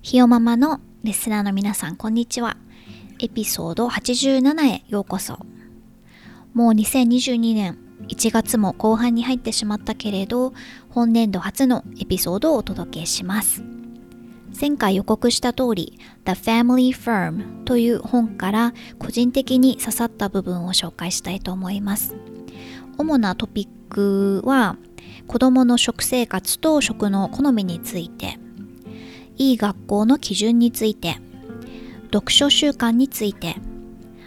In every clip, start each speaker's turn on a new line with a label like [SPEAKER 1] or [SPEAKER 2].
[SPEAKER 1] ひよママのリスナーの皆さんこんにちはエピソード87へようこそ。もう2022年1月も後半に入ってしまったけれど、本年度初のエピソードをお届けします。前回予告した通り、The Family Firm という本から個人的に刺さった部分を紹介したいと思います。主なトピックは、子供の食生活と食の好みについて、いい学校の基準について、読書習慣について、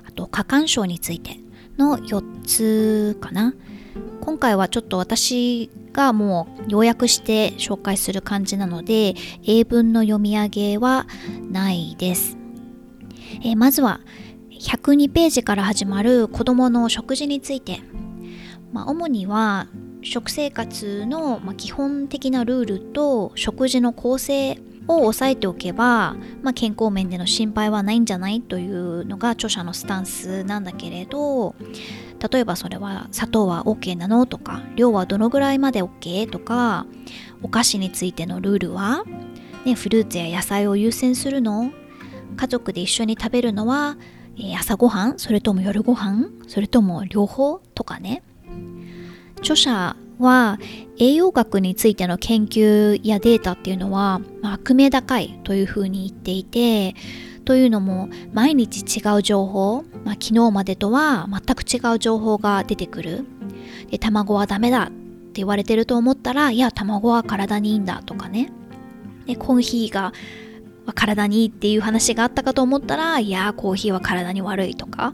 [SPEAKER 1] あと過干渉についての4つかな。今回はちょっと私がもう要約して紹介する感じなので、英文の読み上げはないです。えー、まずは102ページから始まる子供の食事について。まあ、主には食生活の基本的なルールと食事の構成を押さえておけば、まあ、健康面での心配はないんじゃないというのが著者のスタンスなんだけれど例えばそれは砂糖は OK なのとか量はどのぐらいまで OK とかお菓子についてのルールは、ね、フルーツや野菜を優先するの家族で一緒に食べるのは、朝ごはんそれとも夜ごはんそれとも両方とかね。著者は栄養学についての研究やデータっていうのは、まあ、悪名高いというふうに言っていてというのも毎日違う情報、まあ、昨日までとは全く違う情報が出てくる。で卵はダメだって言われてると思ったらいや卵は体にいいんだとかね。でコーヒーが体にいいっていう話があったかと思ったらいやコーヒーは体に悪いとか。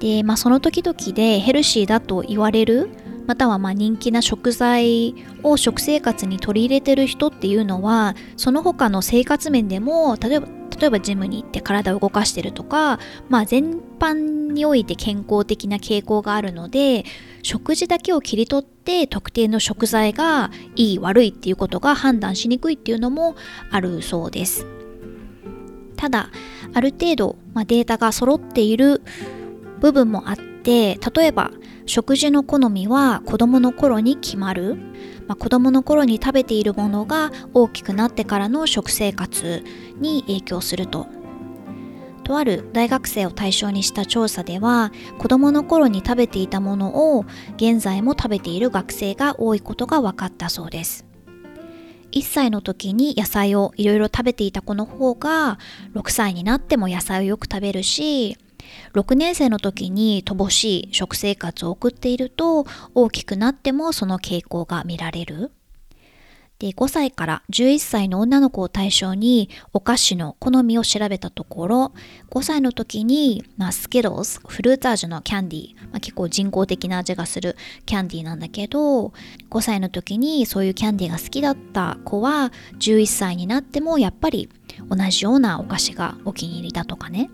[SPEAKER 1] で、まあ、その時々でヘルシーだと言われるまたはま人気な食材を食生活に取り入れてる人っていうのはその他の生活面でも例えば例えばジムに行って体を動かしてるとか、まあ、全般において健康的な傾向があるので食事だけを切り取って特定の食材がいい悪いっていうことが判断しにくいっていうのもあるそうです。ただある程度、まあ、データが揃っている部分もあって例えば食事の好みは子供の頃に決まる、まあ、子供の頃に食べているものが大きくなってからの食生活に影響すると。とある大学生を対象にした調査では子供の頃に食べていたものを現在も食べている学生が多いことが分かったそうです。1歳の時に野菜をいろいろ食べていた子の方が6歳になっても野菜をよく食べるし6年生の時に乏しい食生活を送っていると大きくなってもその傾向が見られる。で5歳から11歳の女の子を対象にお菓子の好みを調べたところ5歳の時に、まあ、スケロスフルーツ味のキャンディー、まあ、結構人工的な味がするキャンディーなんだけど5歳の時にそういうキャンディーが好きだった子は11歳になってもやっぱり同じようなお菓子がお気に入りだとかね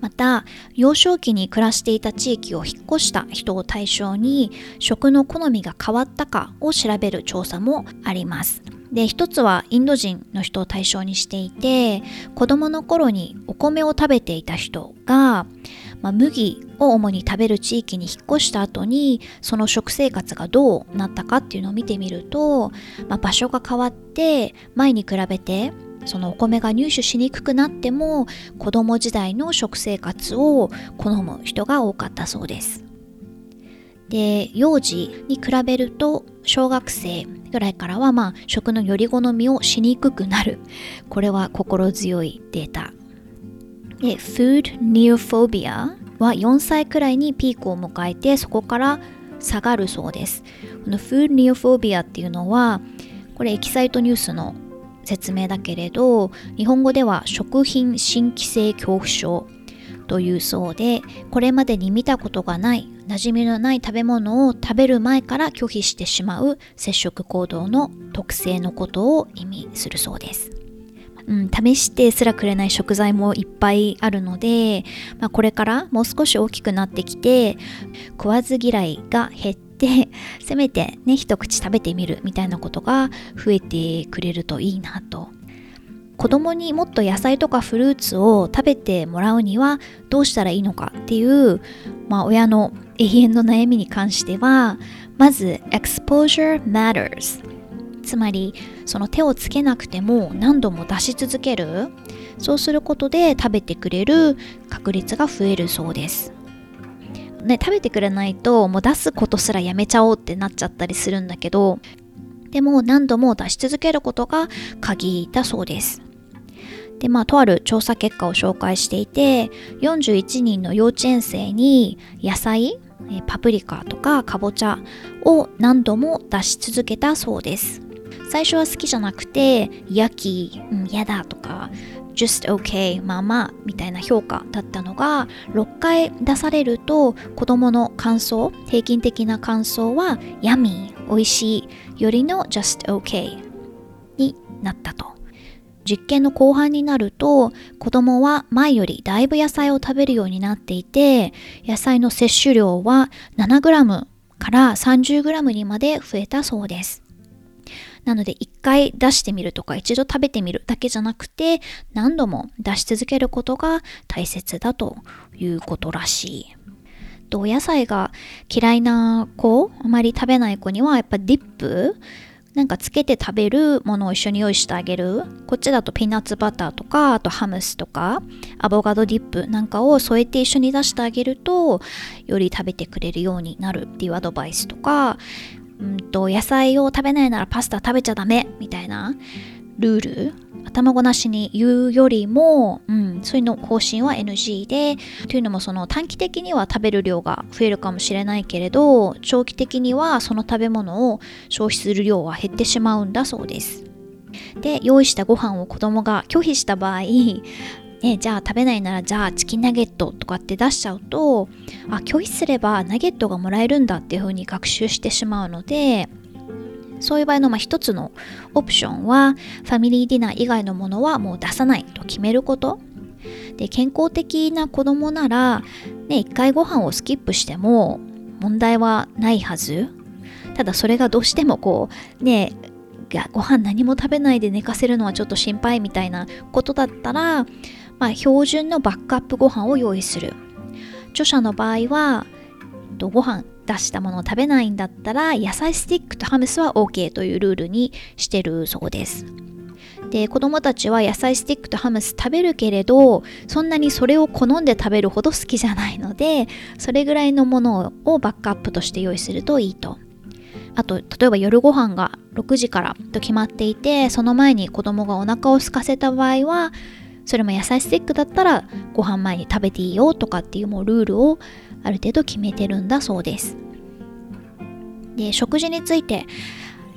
[SPEAKER 1] また幼少期に暮らしていた地域を引っ越した人を対象に食の好みが変わったかを調べる調査もあります。で一つはインド人の人を対象にしていて子供の頃にお米を食べていた人が、まあ、麦を主に食べる地域に引っ越した後にその食生活がどうなったかっていうのを見てみると、まあ、場所が変わって前に比べてそのお米が入手しにくくなっても子供時代の食生活を好む人が多かったそうです。で幼児に比べると小学生ぐらいからはまあ食のより好みをしにくくなる。これは心強いデータ。で Food Neophobia は4歳くらいにピークを迎えてそこから下がるそうです。この Food Neophobia っていうのはこれエキサイトニュースの説明だけれど日本語では食品新規性恐怖症というそうでこれまでに見たことがない馴染みのない食べ物を食べる前から拒否してしまう接触行動の特性のことを意味するそうです。うん、試してすらくれない食材もいっぱいあるので、まあ、これからもう少し大きくなってきて食わず嫌いが減ってせめてね一口食べてみるみたいなことが増えてくれるといいなと。子供にもっと野菜とかフルーツを食べてもらうにはどうしたらいいのかっていう、まあ、親の永遠の悩みに関してはまず exposure matters つまりその手をつけなくても何度も出し続ける。そうすることで食べてくれる確率が増えるそうです。ね、食べてくれないともう出すことすらやめちゃおうってなっちゃったりするんだけどでも何度も出し続けることが鍵だそうです。でまあとある調査結果を紹介していて41人の幼稚園生に野菜パプリカとかかぼちゃを何度も出し続けたそうです。最初は好きじゃなくて焼き、うん、嫌だとか just okay まあまあみたいな評価だったのが6回出されると子供の感想平均的な感想は yummy 美味しいよりの just okay になったと。実験の後半になると子供は前よりだいぶ野菜を食べるようになっていて野菜の摂取量は 7g から 30g にまで増えたそうです。なので一回出してみるとか一度食べてみるだけじゃなくて何度も出し続けることが大切だということらしい。お野菜が嫌いな子あまり食べない子にはやっぱディップなんかつけて食べるものを一緒に用意してあげるこっちだとピーナッツバターとかあとハムスとかアボカドディップなんかを添えて一緒に出してあげるとより食べてくれるようになるっていうアドバイスとかんと野菜を食べないならパスタ食べちゃダメみたいなルール。頭ごなしに言うよりも、うん、そういうの方針は NG でというのもその短期的には食べる量が増えるかもしれないけれど長期的にはその食べ物を消費する量は減ってしまうんだそうです。で用意したご飯を子供が拒否した場合ね、じゃあ食べないならじゃあチキンナゲットとかって出しちゃうとあ拒否すればナゲットがもらえるんだっていうふうに学習してしまうのでそういう場合のまあ一つのオプションはファミリーディナー以外のものはもう出さないと決めること。で健康的な子供なら、ね、一回ご飯をスキップしても問題はないはず。ただそれがどうしてもこうねご飯何も食べないで寝かせるのはちょっと心配みたいなことだったら、まあ、標準のバックアップご飯を用意する。著者の場合はご飯出したものを食べないんだったら野菜スティックとハムスは OK というルールにしてるそうです。で子供たちは野菜スティックとハムス食べるけれどそんなにそれを好んで食べるほど好きじゃないのでそれぐらいのものをバックアップとして用意するといいと。あと例えば夜ご飯が6時からと決まっていてその前に子供がお腹を空かせた場合はそれも野菜スティックだったらご飯前に食べていいよとかっていうもうルールをある程度決めてるんだそうです。で食事について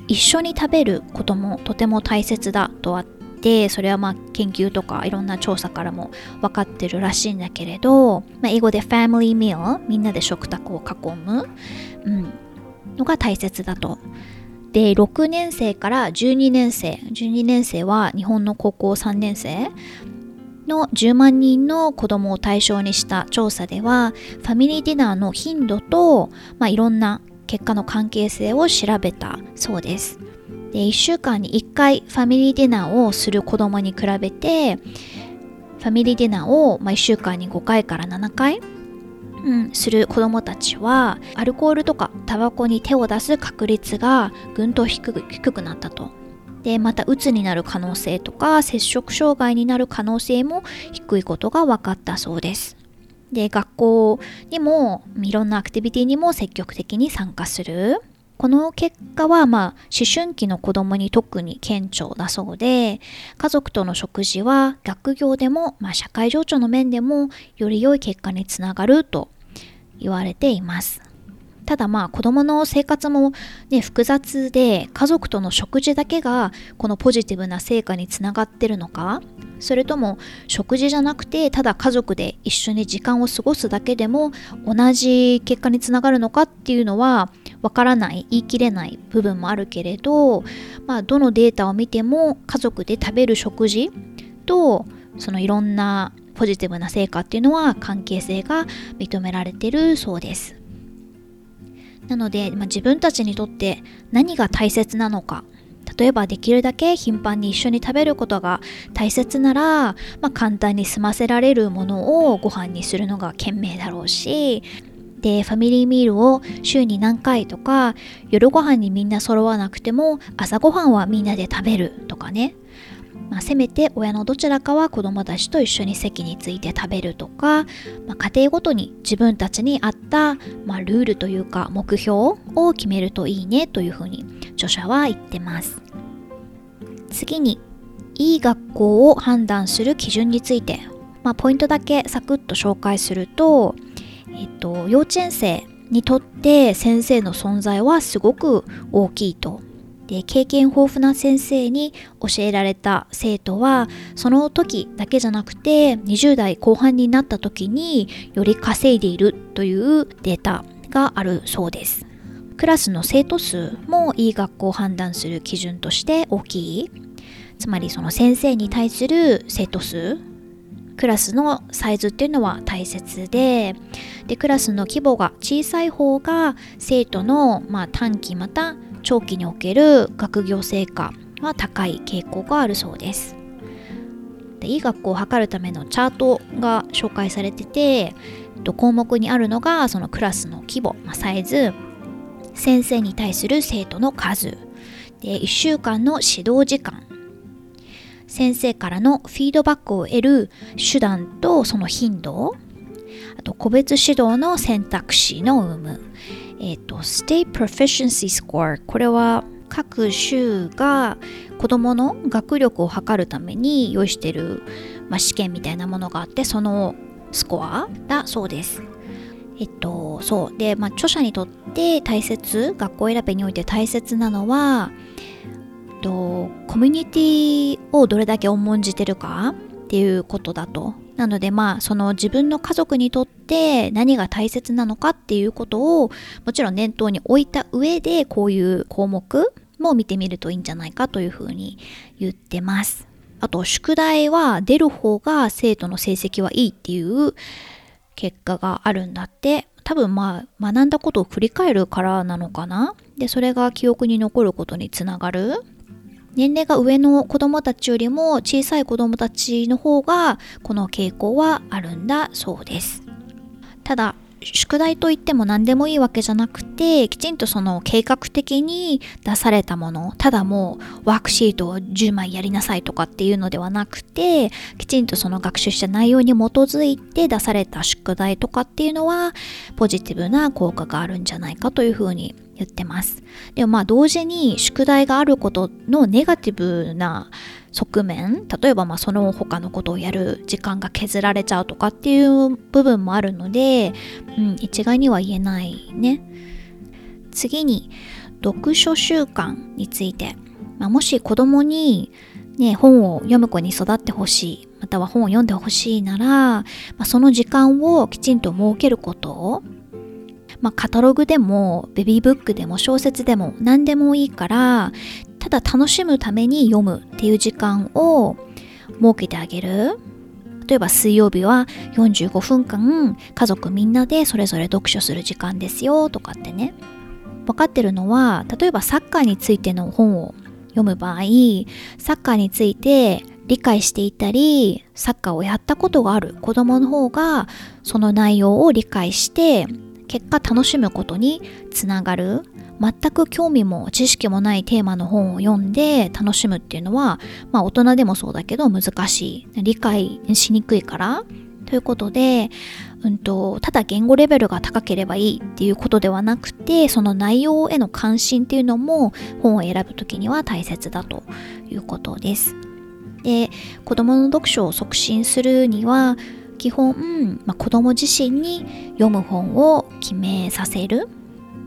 [SPEAKER 1] 一緒に食べることもとても大切だとあってそれはまあ研究とかいろんな調査からも分かってるらしいんだけれど、まあ、英語で family meal みんなで食卓を囲む、うん、のが大切だと。で6年生から12年生12年生は日本の高校3年生の10万人の子供を対象にした調査ではファミリーディナーの頻度と、まあ、いろんな結果の関係性を調べたそうです。で1週間に1回ファミリーディナーをする子供に比べてファミリーディナーを、ま、1週間に5回から7回、うん、する子供たちはアルコールとかタバコに手を出す確率がぐんと低くなったと。でまたうつになる可能性とか摂食障害になる可能性も低いことが分かったそうです。で学校にもいろんなアクティビティにも積極的に参加するこの結果はまあ思春期の子供に特に顕著だそうで家族との食事は学業でも、まあ、社会情緒の面でもより良い結果につながると言われていますただまあ子供の生活もね複雑で家族との食事だけがこのポジティブな成果につながってるのか？それとも食事じゃなくてただ家族で一緒に時間を過ごすだけでも同じ結果につながるのか？っていうのはわからない言い切れない部分もあるけれど、まあ、どのデータを見ても家族で食べる食事とそのいろんなポジティブな成果っていうのは関係性が認められてるそうです。なので、まあ、自分たちにとって何が大切なのか例えばできるだけ頻繁に一緒に食べることが大切なら、まあ、簡単に済ませられるものをご飯にするのが賢明だろうしでファミリーミールを週に何回とか夜ご飯にみんな揃わなくても朝ごはんはみんなで食べるとかね。まあ、せめて親のどちらかは子供たちと一緒に席について食べるとか、まあ、家庭ごとに自分たちに合った、まあ、ルールというか目標を決めるといいねというふうに著者は言ってます。次にいい学校を判断する基準について、まあ、ポイントだけサクッと紹介すると、えっと、幼稚園生にとって先生の存在はすごく大きいとで経験豊富な先生に教えられた生徒はその時だけじゃなくて20代後半になった時により稼いでいるというデータがあるそうです。クラスの生徒数もいい学校を判断する基準として大きい。つまりその先生に対する生徒数クラスのサイズっていうのは大切ででクラスの規模が小さい方が生徒の、まあ、短期また長期における学業成果は高い傾向があるそうです。でいい学校を測るためのチャートが紹介されてて項目にあるのがそのクラスの規模ま、サイズ先生に対する生徒の数で1週間の指導時間先生からのフィードバックを得る手段とその頻度あと個別指導の選択肢の有無えっ、ー、と、State Proficiency Score これは各州が子どもの学力を測るために用意してる、まあ、試験みたいなものがあってそのスコアだそうです。えっとそうで、まあ、著者にとって大切学校選びにおいて大切なのは、えっと、コミュニティをどれだけ重んじてるかっていうことだとなのでまあその自分の家族にとって何が大切なのかっていうことをもちろん念頭に置いた上でこういう項目も見てみるといいんじゃないかというふうに言ってます。あと宿題は出る方が生徒の成績はいいっていう結果があるんだって。多分まあ学んだことを振り返るからなのかな。でそれが記憶に残ることにつながる。年齢が上の子供たちよりも小さい子供たちの方がこの傾向はあるんだそうです。ただ宿題といっても何でもいいわけじゃなくてきちんとその計画的に出されたものただもうワークシートを10枚やりなさいとかっていうのではなくてきちんとその学習した内容に基づいて出された宿題とかっていうのはポジティブな効果があるんじゃないかというふうに言ってます。でもまあ同時に宿題があることのネガティブな側面例えばまあその他のことをやる時間が削られちゃうとかっていう部分もあるので、うん、一概には言えないね。次に読書習慣について、まあ、もし子供にね、本を読む子に育ってほしいまたは本を読んでほしいなら、まあ、その時間をきちんと設けることまあ、カタログでもベビーブックでも小説でも何でもいいからただ楽しむために読むっていう時間を設けてあげる。例えば水曜日は45分間家族みんなでそれぞれ読書する時間ですよとかってね。分かってるのは例えばサッカーについての本を読む場合サッカーについて理解していたりサッカーをやったことがある子供の方がその内容を理解して結果楽しむことにつながる。全く興味も知識もないテーマの本を読んで楽しむっていうのは、まあ、大人でもそうだけど難しい。理解しにくいから。ということで、うんと、ただ言語レベルが高ければいいっていうことではなくてその内容への関心っていうのも本を選ぶ時には大切だということです。で子どもの読書を促進するには基本、まあ、子供自身に読む本を決めさせる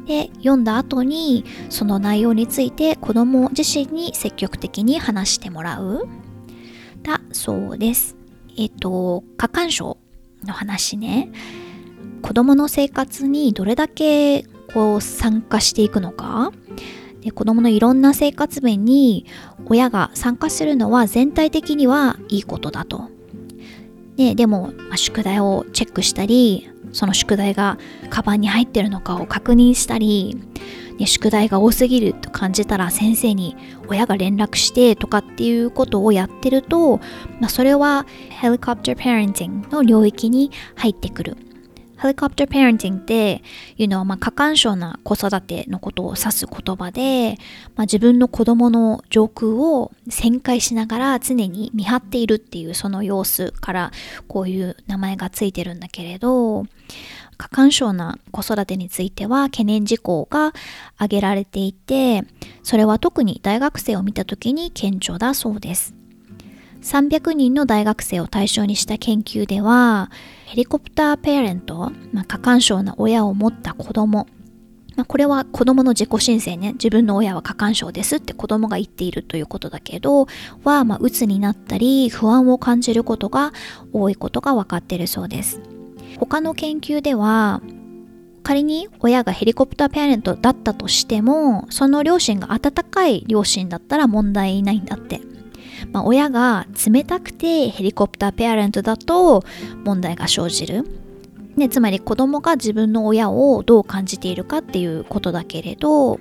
[SPEAKER 1] で読んだ後にその内容について子供自身に積極的に話してもらうだそうです。えっと過干渉の話ね子供の生活にどれだけこう参加していくのかで子供のいろんな生活面に親が参加するのは全体的にはいいことだと。ででも、まあ、宿題をチェックしたりその宿題がカバンに入ってるのかを確認したり、ね、宿題が多すぎると感じたら先生に親が連絡してとかっていうことをやってると、まあ、それはヘリコプターパレンティングの領域に入ってくる。ヘリコプターパレンティングっていうのは、まあ、過干渉な子育てのことを指す言葉で、まあ、自分の子供の上空を旋回しながら常に見張っているっていうその様子からこういう名前がついてるんだけれど過干渉な子育てについては懸念事項が挙げられていてそれは特に大学生を見た時に顕著だそうです。300人の大学生を対象にした研究ではヘリコプターペアレント、まあ、過干渉な親を持った子供まあ、これは子供の自己申請ね、自分の親は過干渉ですって子供が言っているということだけど、は、まあ、鬱になったり、不安を感じることが多いことが分かっているそうです。他の研究では、仮に親がヘリコプターペアレントだったとしても、その両親が温かい両親だったら問題ないんだって。まあ、親が冷たくてヘリコプターペアレントだと問題が生じる。ね、つまり子供が自分の親をどう感じているかっていうことだけれど、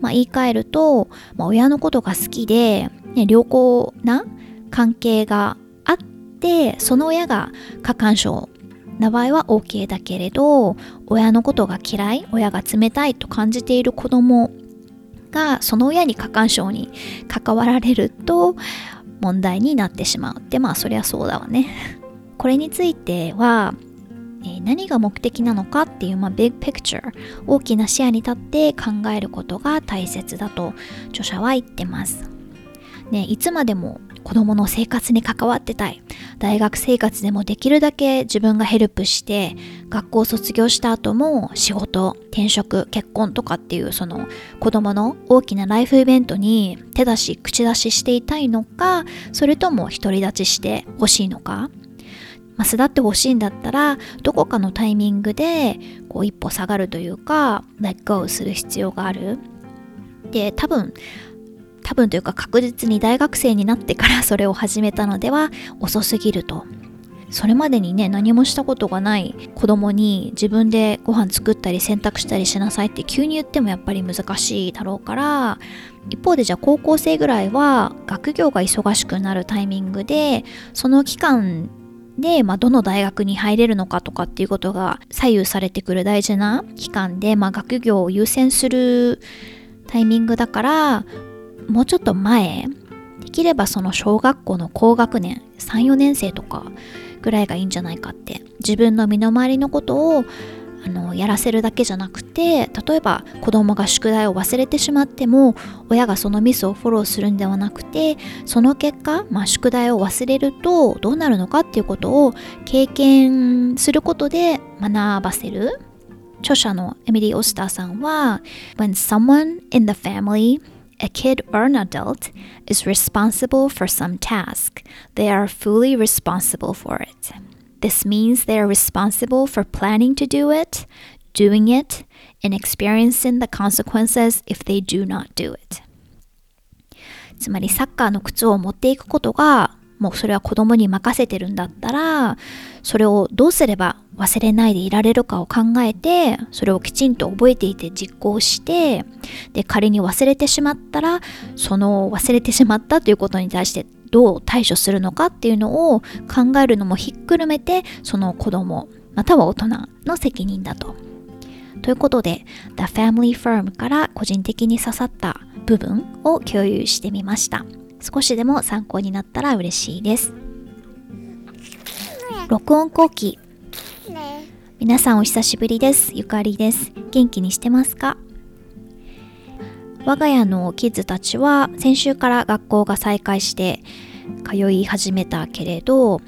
[SPEAKER 1] まあ、言い換えると、まあ、親のことが好きで、ね、良好な関係があってその親が過干渉な場合は OK だけれど親のことが嫌い親が冷たいと感じている子供がその親に過干渉に関わられると問題になってしまうってまあそりゃそうだわね。これについては、えー、何が目的なのかっていう、まあ、ビッグピクチャー大きな視野に立って考えることが大切だと著者は言ってます。ね、いつまでも子供の生活に関わってたい。大学生活でもできるだけ自分がヘルプして、学校卒業した後も仕事、転職、結婚とかっていうその子供の大きなライフイベントに手出し、口出ししていたいのか、それとも独り立ちしてほしいのか。まあ、巣立ってほしいんだったら、どこかのタイミングでこう一歩下がるというか、let go する必要がある。で、多分、多分というか確実に大学生になってからそれを始めたのでは遅すぎると。それまでにね何もしたことがない子供に自分でご飯作ったり洗濯したりしなさいって急に言ってもやっぱり難しいだろうから一方でじゃあ高校生ぐらいは学業が忙しくなるタイミングでその期間で、まあ、どの大学に入れるのかとかっていうことが左右されてくる大事な期間で、まあ、学業を優先するタイミングだからもうちょっと前できればその小学校の高学年34年生とかぐらいがいいんじゃないかって自分の身の回りのことをあのやらせるだけじゃなくて例えば子供が宿題を忘れてしまっても親がそのミスをフォローするんではなくてその結果、まあ、宿題を忘れるとどうなるのかっていうことを経験することで学ばせる。著者のエミリー・オスターさんは When someone in the family a kid or an adult is responsible for some task, they are fully responsible for it. This means they are responsible for planning to do it, doing it, and experiencing the consequences if they do not do it. つまりサッカーの靴を持っていくことが もうそれは子供に任せてるんだったらそれをどうすれば忘れないでいられるかを考えてそれをきちんと覚えていて実行してで仮に忘れてしまったらその忘れてしまったということに対してどう対処するのかっていうのを考えるのもひっくるめてその子供または大人の責任だと。ということで The Family Firm から個人的に刺さった部分を共有してみました。少しでも参考になったら嬉しいです。録音後期皆さんお久しぶりです。ゆかりです。元気にしてますか？我が家のキッズたちは先週から学校が再開して通い始めたけれど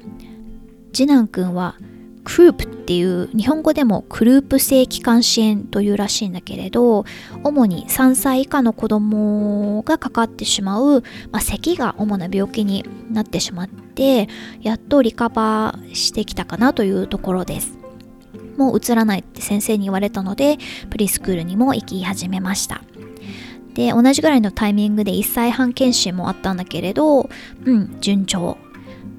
[SPEAKER 1] 次男くんはクープっていう日本語でもクループ性気管支炎というらしいんだけれど主に3歳以下の子供がかかってしまう、まあ、咳が主な病気になってしまってやっとリカバーしてきたかなというところです。もう映らないって先生に言われたのでプリスクールにも行き始めました。で同じぐらいのタイミングで1歳半検診もあったんだけれどうん順調。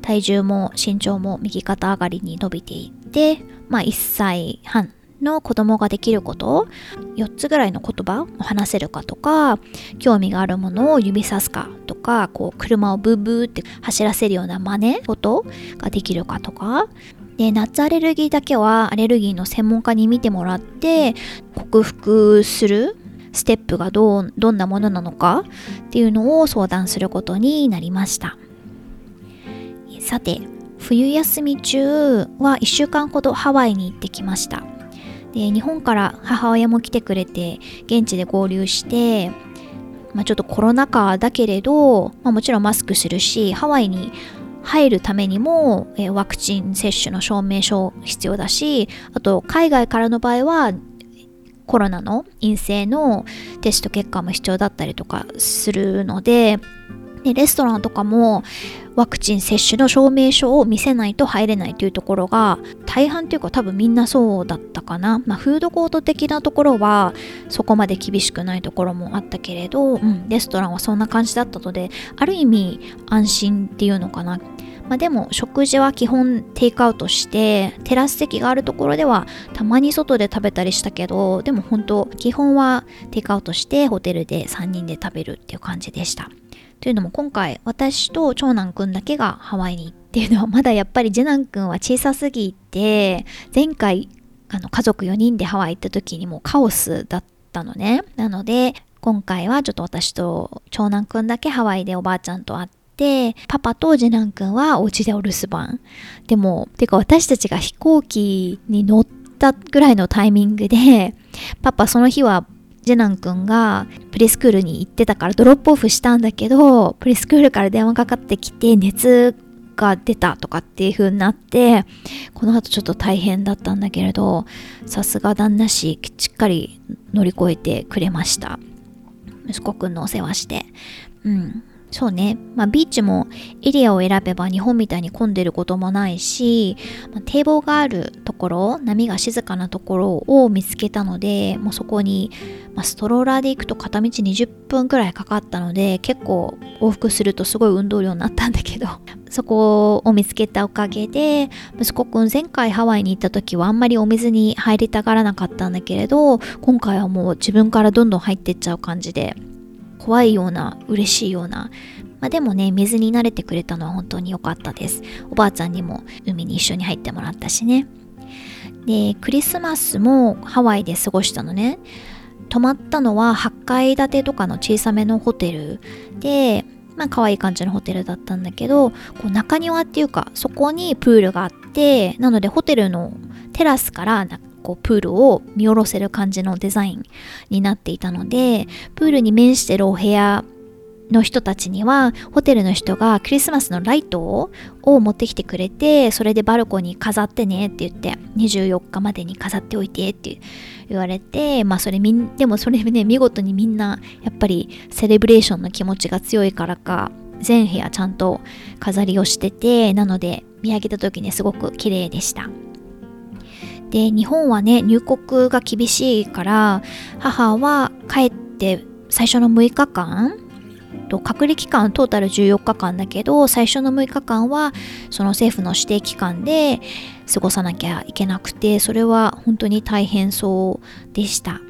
[SPEAKER 1] 体重も身長も右肩上がりに伸びていってまあ1歳半の子供ができることを4つぐらいの言葉を話せるかとか興味があるものを指さすかとかこう車をブーブーって走らせるような真似事ができるかとか。でナッツアレルギーだけはアレルギーの専門家に見てもらって克服するステップがどうどんなものなのかっていうのを相談することになりました。さて冬休み中は1週間ほどハワイに行ってきました。で日本から母親も来てくれて現地で合流してまあ、ちょっとコロナ禍だけれど、まあ、もちろんマスクするしハワイに入るためにも、え、ワクチン接種の証明書必要だしあと海外からの場合はコロナの陰性のテスト結果も必要だったりとかするのででレストランとかもワクチン接種の証明書を見せないと入れないというところが大半というか多分みんなそうだったかな、まあ、フードコート的なところはそこまで厳しくないところもあったけれど、うん、レストランはそんな感じだったのである意味安心っていうのかな。まあ、でも食事は基本テイクアウトしてテラス席があるところではたまに外で食べたりしたけどでも本当基本はテイクアウトしてホテルで3人で食べるっていう感じでした。というのも今回私と長男くんだけがハワイに行っていうのはまだやっぱり次男くんは小さすぎて前回あの家族4人でハワイ行った時にもうカオスだったのねなので今回はちょっと私と長男くんだけハワイでおばあちゃんと会ってで、パパと次男くんはお家でお留守番。でも、てか私たちが飛行機に乗ったぐらいのタイミングで、パパその日は次男くんがプレスクールに行ってたからドロップオフしたんだけど、プリスクールから電話かかってきて熱が出たとかっていう風になって、この後ちょっと大変だったんだけれど、さすが旦那氏しっかり乗り越えてくれました。息子くんのお世話して。うん。そうね、まあ、ビーチもエリアを選べば日本みたいに混んでることもないし、まあ、堤防があるところ波が静かなところを見つけたのでもうそこに、まあ、ストローラーで行くと片道20分くらいかかったので結構往復するとすごい運動量になったんだけど そこを見つけたおかげで息子くん前回ハワイに行った時はあんまりお水に入りたがらなかったんだけれど今回はもう自分からどんどん入ってっちゃう感じで怖いような嬉しいような。まあ、でもね水に慣れてくれたのは本当に良かったです。おばあちゃんにも海に一緒に入ってもらったしね。でクリスマスもハワイで過ごしたのね。泊まったのは8階建てとかの小さめのホテル。でまあ可愛い感じのホテルだったんだけどこう中庭っていうかそこにプールがあってなのでホテルのテラスからこうプールを見下ろせる感じのデザインになっていたのでプールに面してるお部屋の人たちにはホテルの人がクリスマスのライトを持ってきてくれてそれでバルコニー飾ってねって言って24日までに飾っておいてって言われてまあそれみんでもそれね見事にみんなやっぱりセレブレーションの気持ちが強いからか全部屋ちゃんと飾りをしててなので見上げた時にすごく綺麗でした。で日本はね入国が厳しいから母は帰って最初の6日間と隔離期間トータル14日間だけど最初の6日間はその政府の指定期間で過ごさなきゃいけなくてそれは本当に大変そうでした。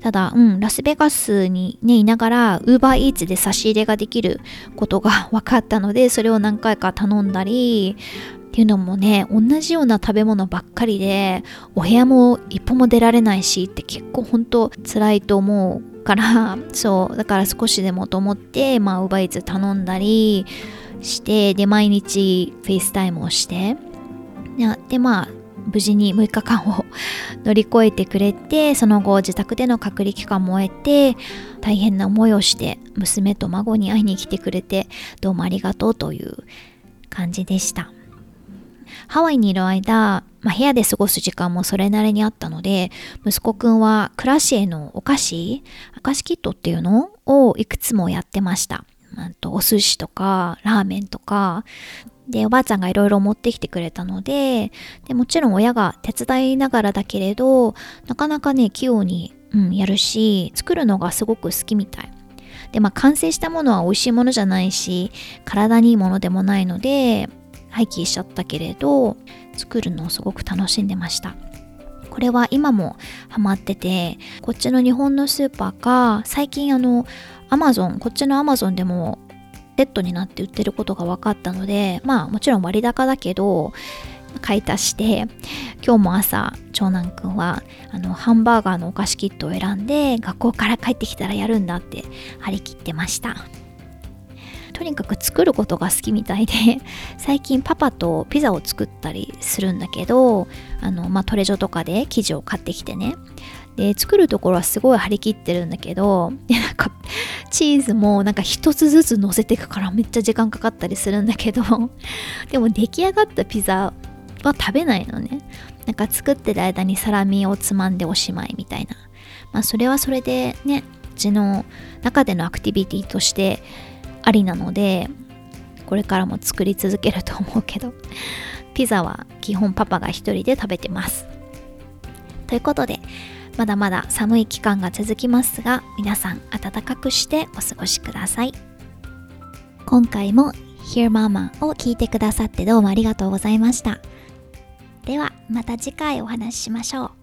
[SPEAKER 1] ただ、うん、ラスベガスにね、いながら、ウーバーイーツで差し入れができることが分かったので、それを何回か頼んだり、っていうのもね同じような食べ物ばっかりでお部屋も一歩も出られないしって結構本当辛いと思うからそうだから少しでもと思ってまあウーバーイーツ頼んだりしてで毎日 FaceTime をして。でまあ無事に6日間を乗り越えてくれてその後自宅での隔離期間も終えて大変な思いをして娘と孫に会いに来てくれてどうもありがとうという感じでした。ハワイにいる間、まあ、部屋で過ごす時間もそれなりにあったので息子くんは暮らしへのお菓子お菓子キットっていうのをいくつもやってました。あとお寿司とかラーメンとかでおばあちゃんがいろいろ持ってきてくれたのででもちろん親が手伝いながらだけれどなかなかね器用に、うん、やるし作るのがすごく好きみたい。でまあ完成したものは美味しいものじゃないし体にいいものでもないので廃棄しちゃったけれど作るのをすごく楽しんでました。これは今もハマっててこっちの日本のスーパーか最近あのアマゾンこっちのアマゾンでもットになって売ってることが分かったのでまあもちろん割高だけど買い足して今日も朝長男くんはあのハンバーガーのお菓子キットを選んで学校から帰ってきたらやるんだって張り切ってました。とにかく作ることが好きみたいで 最近パパとピザを作ったりするんだけどあの、まあ、トレジョとかで生地を買ってきてねで作るところはすごい張り切ってるんだけどでなんかチーズもなんか一つずつ乗せていくからめっちゃ時間かかったりするんだけど でも出来上がったピザは食べないのね。なんか作ってる間にサラミをつまんでおしまいみたいな。まあそれはそれでねうちの中でのアクティビティとしてありなのでこれからも作り続けると思うけどピザは基本パパが一人で食べてます。ということでまだまだ寒い期間が続きますが皆さん暖かくしてお過ごしください。今回も Hear Mama を聞いてくださってどうもありがとうございました。ではまた次回お話ししましょう。